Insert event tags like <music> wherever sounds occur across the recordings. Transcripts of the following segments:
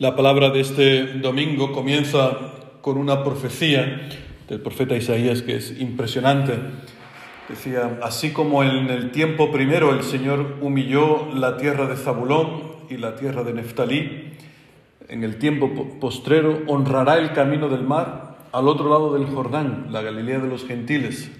La palabra de este domingo comienza con una profecía del profeta Isaías que es impresionante. Decía, así como en el tiempo primero el Señor humilló la tierra de Zabulón y la tierra de Neftalí, en el tiempo postrero honrará el camino del mar al otro lado del Jordán, la Galilea de los gentiles.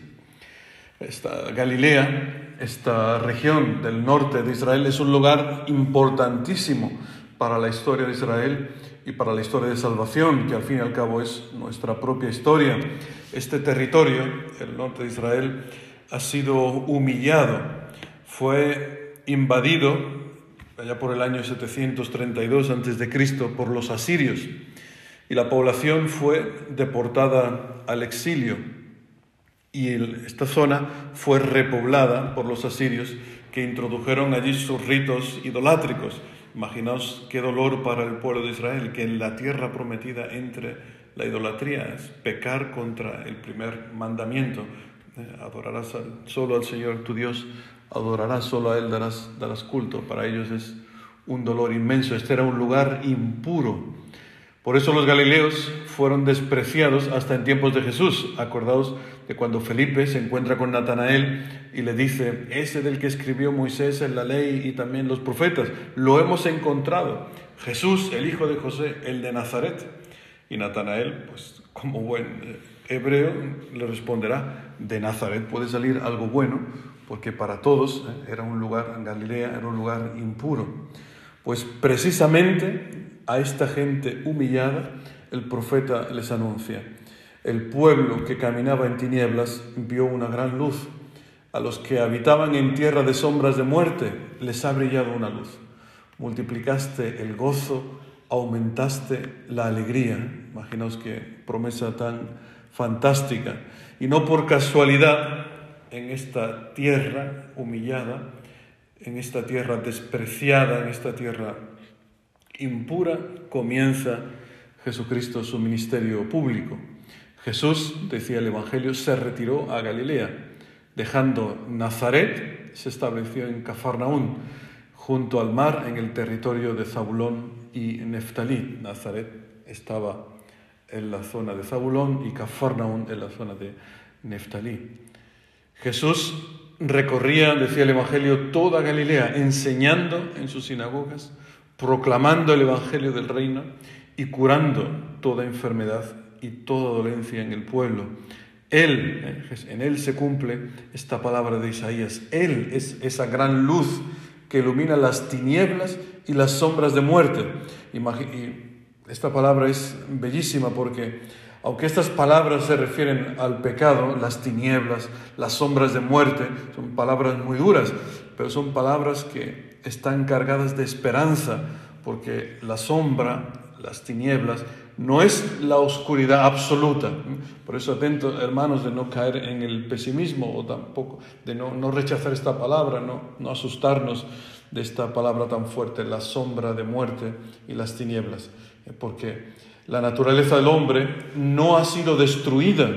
Esta Galilea, esta región del norte de Israel es un lugar importantísimo para la historia de Israel y para la historia de salvación, que al fin y al cabo es nuestra propia historia. Este territorio, el norte de Israel, ha sido humillado, fue invadido allá por el año 732 a.C. por los asirios y la población fue deportada al exilio y esta zona fue repoblada por los asirios que introdujeron allí sus ritos idolátricos Imaginaos qué dolor para el pueblo de Israel que en la tierra prometida entre la idolatría, es pecar contra el primer mandamiento. Eh, adorarás solo al Señor tu Dios, adorarás solo a Él, darás, darás culto. Para ellos es un dolor inmenso. Este era un lugar impuro por eso los galileos fueron despreciados hasta en tiempos de Jesús. Acordaos de cuando Felipe se encuentra con Natanael y le dice, ese del que escribió Moisés en la ley y también los profetas, lo hemos encontrado. Jesús, el hijo de José, el de Nazaret. Y Natanael, pues como buen eh, hebreo, le responderá, de Nazaret puede salir algo bueno, porque para todos eh, era un lugar, en Galilea era un lugar impuro. Pues precisamente a esta gente humillada, el profeta les anuncia, el pueblo que caminaba en tinieblas vio una gran luz, a los que habitaban en tierra de sombras de muerte les ha brillado una luz. Multiplicaste el gozo, aumentaste la alegría. Imaginaos qué promesa tan fantástica. Y no por casualidad en esta tierra humillada, en esta tierra despreciada, en esta tierra impura comienza Jesucristo su ministerio público. Jesús, decía el Evangelio, se retiró a Galilea, dejando Nazaret, se estableció en Cafarnaún, junto al mar en el territorio de Zabulón y Neftalí. Nazaret estaba en la zona de Zabulón y Cafarnaún en la zona de Neftalí. Jesús recorría, decía el Evangelio, toda Galilea, enseñando en sus sinagogas, proclamando el Evangelio del reino y curando toda enfermedad y toda dolencia en el pueblo. Él, en Él se cumple esta palabra de Isaías. Él es esa gran luz que ilumina las tinieblas y las sombras de muerte. Y esta palabra es bellísima porque aunque estas palabras se refieren al pecado, las tinieblas, las sombras de muerte, son palabras muy duras, pero son palabras que están cargadas de esperanza, porque la sombra, las tinieblas, no es la oscuridad absoluta. Por eso atentos, hermanos, de no caer en el pesimismo o tampoco de no, rechazar esta palabra, no, no asustarnos de esta palabra tan fuerte, la sombra de muerte y las tinieblas. Porque la naturaleza del hombre no ha sido destruida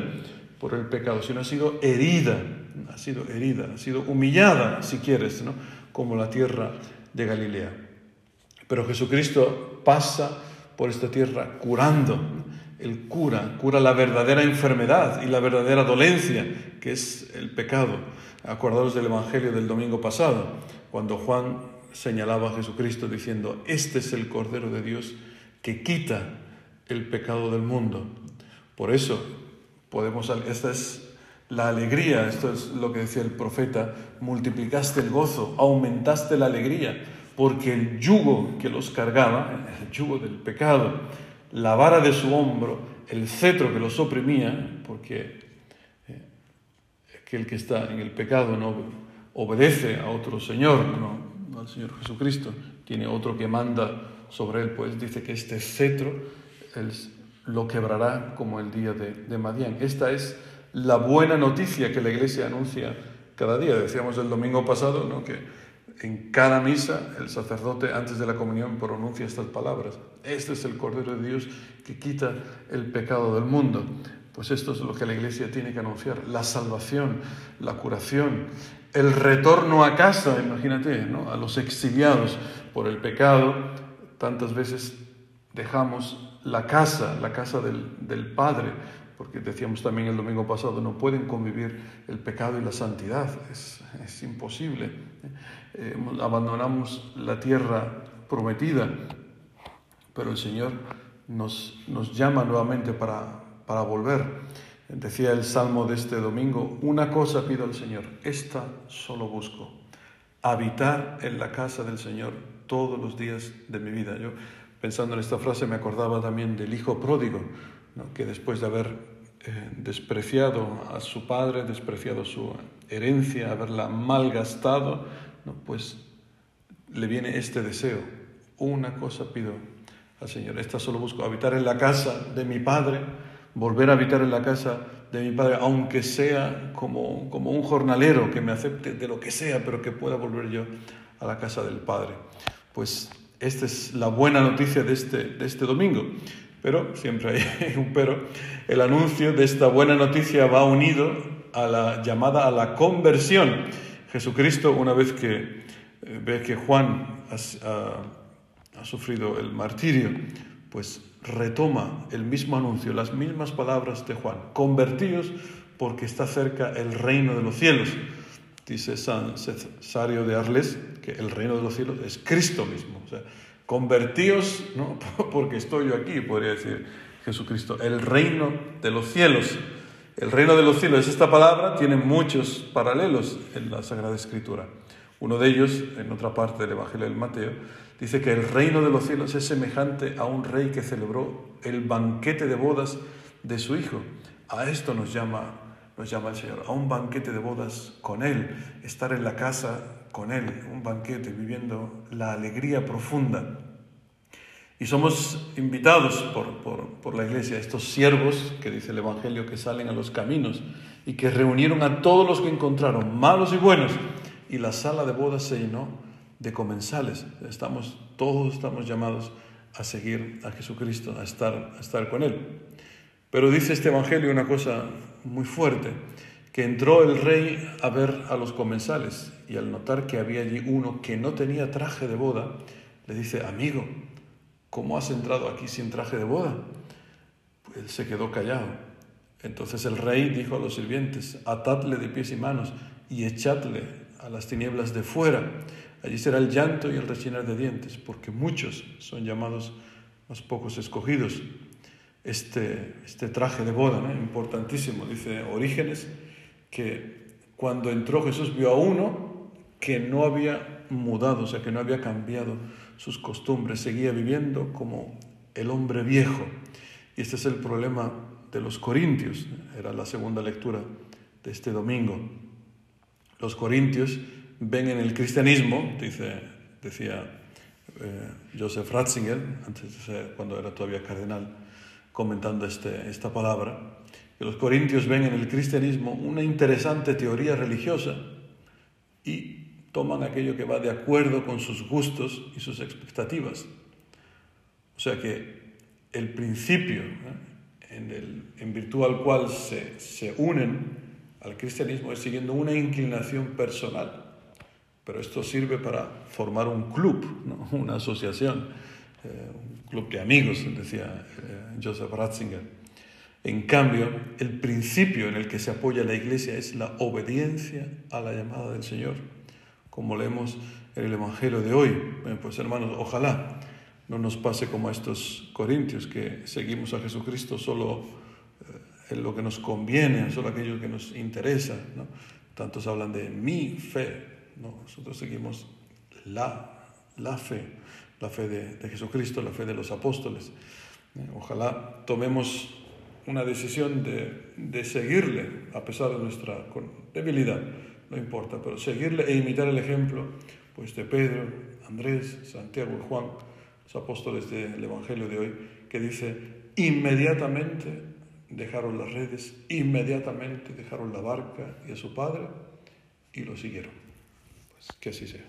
por el pecado, sino ha sido herida, ha sido herida, ha sido humillada, si quieres, ¿no? Como la tierra de Galilea. Pero Jesucristo pasa por esta tierra curando. Él cura, cura la verdadera enfermedad y la verdadera dolencia, que es el pecado. Acordaros del Evangelio del domingo pasado, cuando Juan señalaba a Jesucristo diciendo, este es el Cordero de Dios que quita el pecado del mundo. Por eso podemos, esta es la alegría, esto es lo que decía el profeta, multiplicaste el gozo, aumentaste la alegría, porque el yugo que los cargaba, el yugo del pecado, la vara de su hombro, el cetro que los oprimía, porque eh, aquel que está en el pecado no obedece a otro Señor, no, al Señor Jesucristo, tiene otro que manda sobre él, pues dice que este cetro lo quebrará como el día de, de Madián. Esta es la buena noticia que la Iglesia anuncia cada día. Decíamos el domingo pasado ¿no? que en cada misa el sacerdote antes de la comunión pronuncia estas palabras. Este es el Cordero de Dios que quita el pecado del mundo. Pues esto es lo que la Iglesia tiene que anunciar, la salvación, la curación, el retorno a casa, imagínate, ¿no? a los exiliados por el pecado, tantas veces dejamos la casa, la casa del, Padre, porque decíamos también el domingo pasado, no pueden convivir el pecado y la santidad, es, imposible. Eh, abandonamos la tierra prometida, pero el Señor nos, nos llama nuevamente para, para volver. Decía el salmo de este domingo, una cosa pido al Señor, esta solo busco, habitar en la casa del Señor todos los días de mi vida. Yo pensando en esta frase me acordaba también del hijo pródigo, que después de haber eh, despreciado a su padre, despreciado su herencia, haberla malgastado, ¿no? pues le viene este deseo. Una cosa pido al Señor, esta solo busco, habitar en la casa de mi padre, volver a habitar en la casa de mi padre, aunque sea como, como un jornalero que me acepte de lo que sea, pero que pueda volver yo a la casa del Padre. Pues esta es la buena noticia de este, de este domingo. Pero, siempre hay <laughs> un pero, el anuncio de esta buena noticia va unido a la llamada a la conversión. Jesucristo, una vez que eh, ve que Juan ha, sufrido el martirio, pues retoma el mismo anuncio, las mismas palabras de Juan. Convertíos porque está cerca el reino de los cielos. Dice San Cesario de Arles que el reino de los cielos es Cristo mismo. Convertíos, ¿no? <laughs> porque estoy yo aquí, podría decir Jesucristo. El reino de los cielos. El reino de los cielos, esta palabra tiene muchos paralelos en la Sagrada Escritura. Uno de ellos, en otra parte del Evangelio del Mateo, dice que el reino de los cielos es semejante a un rey que celebró el banquete de bodas de su hijo. A esto nos llama, nos llama el Señor, a un banquete de bodas con Él, estar en la casa con Él, un banquete, viviendo la alegría profunda. Y somos invitados por, por, por, la iglesia, estos siervos, que dice el Evangelio, que salen a los caminos y que reunieron a todos los que encontraron, malos y buenos, y la sala de bodas se llenó de comensales. Estamos, todos estamos llamados a seguir a Jesucristo, a estar, a estar con Él. Pero dice este Evangelio una cosa muy fuerte, que entró el rey a ver a los comensales y al notar que había allí uno que no tenía traje de boda, le dice, amigo, ¿cómo has entrado aquí sin traje de boda? Pues él se quedó callado. Entonces el rey dijo a los sirvientes, atadle de pies y manos y echadle a las tinieblas de fuera. Allí será el llanto y el rechinar de dientes, porque muchos son llamados, más pocos escogidos. Este, este traje de boda, importantísimo, dice Orígenes, que cuando entró Jesús vio a uno que no había mudado, o sea, que no había cambiado sus costumbres, seguía viviendo como el hombre viejo. Y este es el problema de los corintios, era la segunda lectura de este domingo. Los corintios ven en el cristianismo, dice, decía eh, Joseph Ratzinger, antes cuando era todavía cardenal, comentando este, esta palabra, los corintios ven en el cristianismo una interesante teoría religiosa y toman aquello que va de acuerdo con sus gustos y sus expectativas. O sea que el principio en, el, en, virtud al cual se, se unen al cristianismo es siguiendo una inclinación personal. Pero esto sirve para formar un club, <laughs> una asociación, eh, un club de amigos, decía eh, Joseph Ratzinger. En cambio, el principio en el que se apoya la iglesia es la obediencia a la llamada del Señor, como leemos en el Evangelio de hoy. pues hermanos, ojalá no nos pase como a estos corintios, que seguimos a Jesucristo solo en lo que nos conviene, solo aquello que nos interesa. Tantos hablan de mi fe, ¿no? nosotros seguimos la, la fe, la fe de, Jesucristo, la fe de los apóstoles. ¿eh? Ojalá tomemos una decisión de, de, seguirle a pesar de nuestra debilidad, no importa, pero seguirle e imitar el ejemplo pues, de Pedro, Andrés, Santiago y Juan, los apóstoles del Evangelio de hoy, que dice, inmediatamente dejaron las redes, inmediatamente dejaron la barca y a su padre y lo siguieron. Pues que así sea.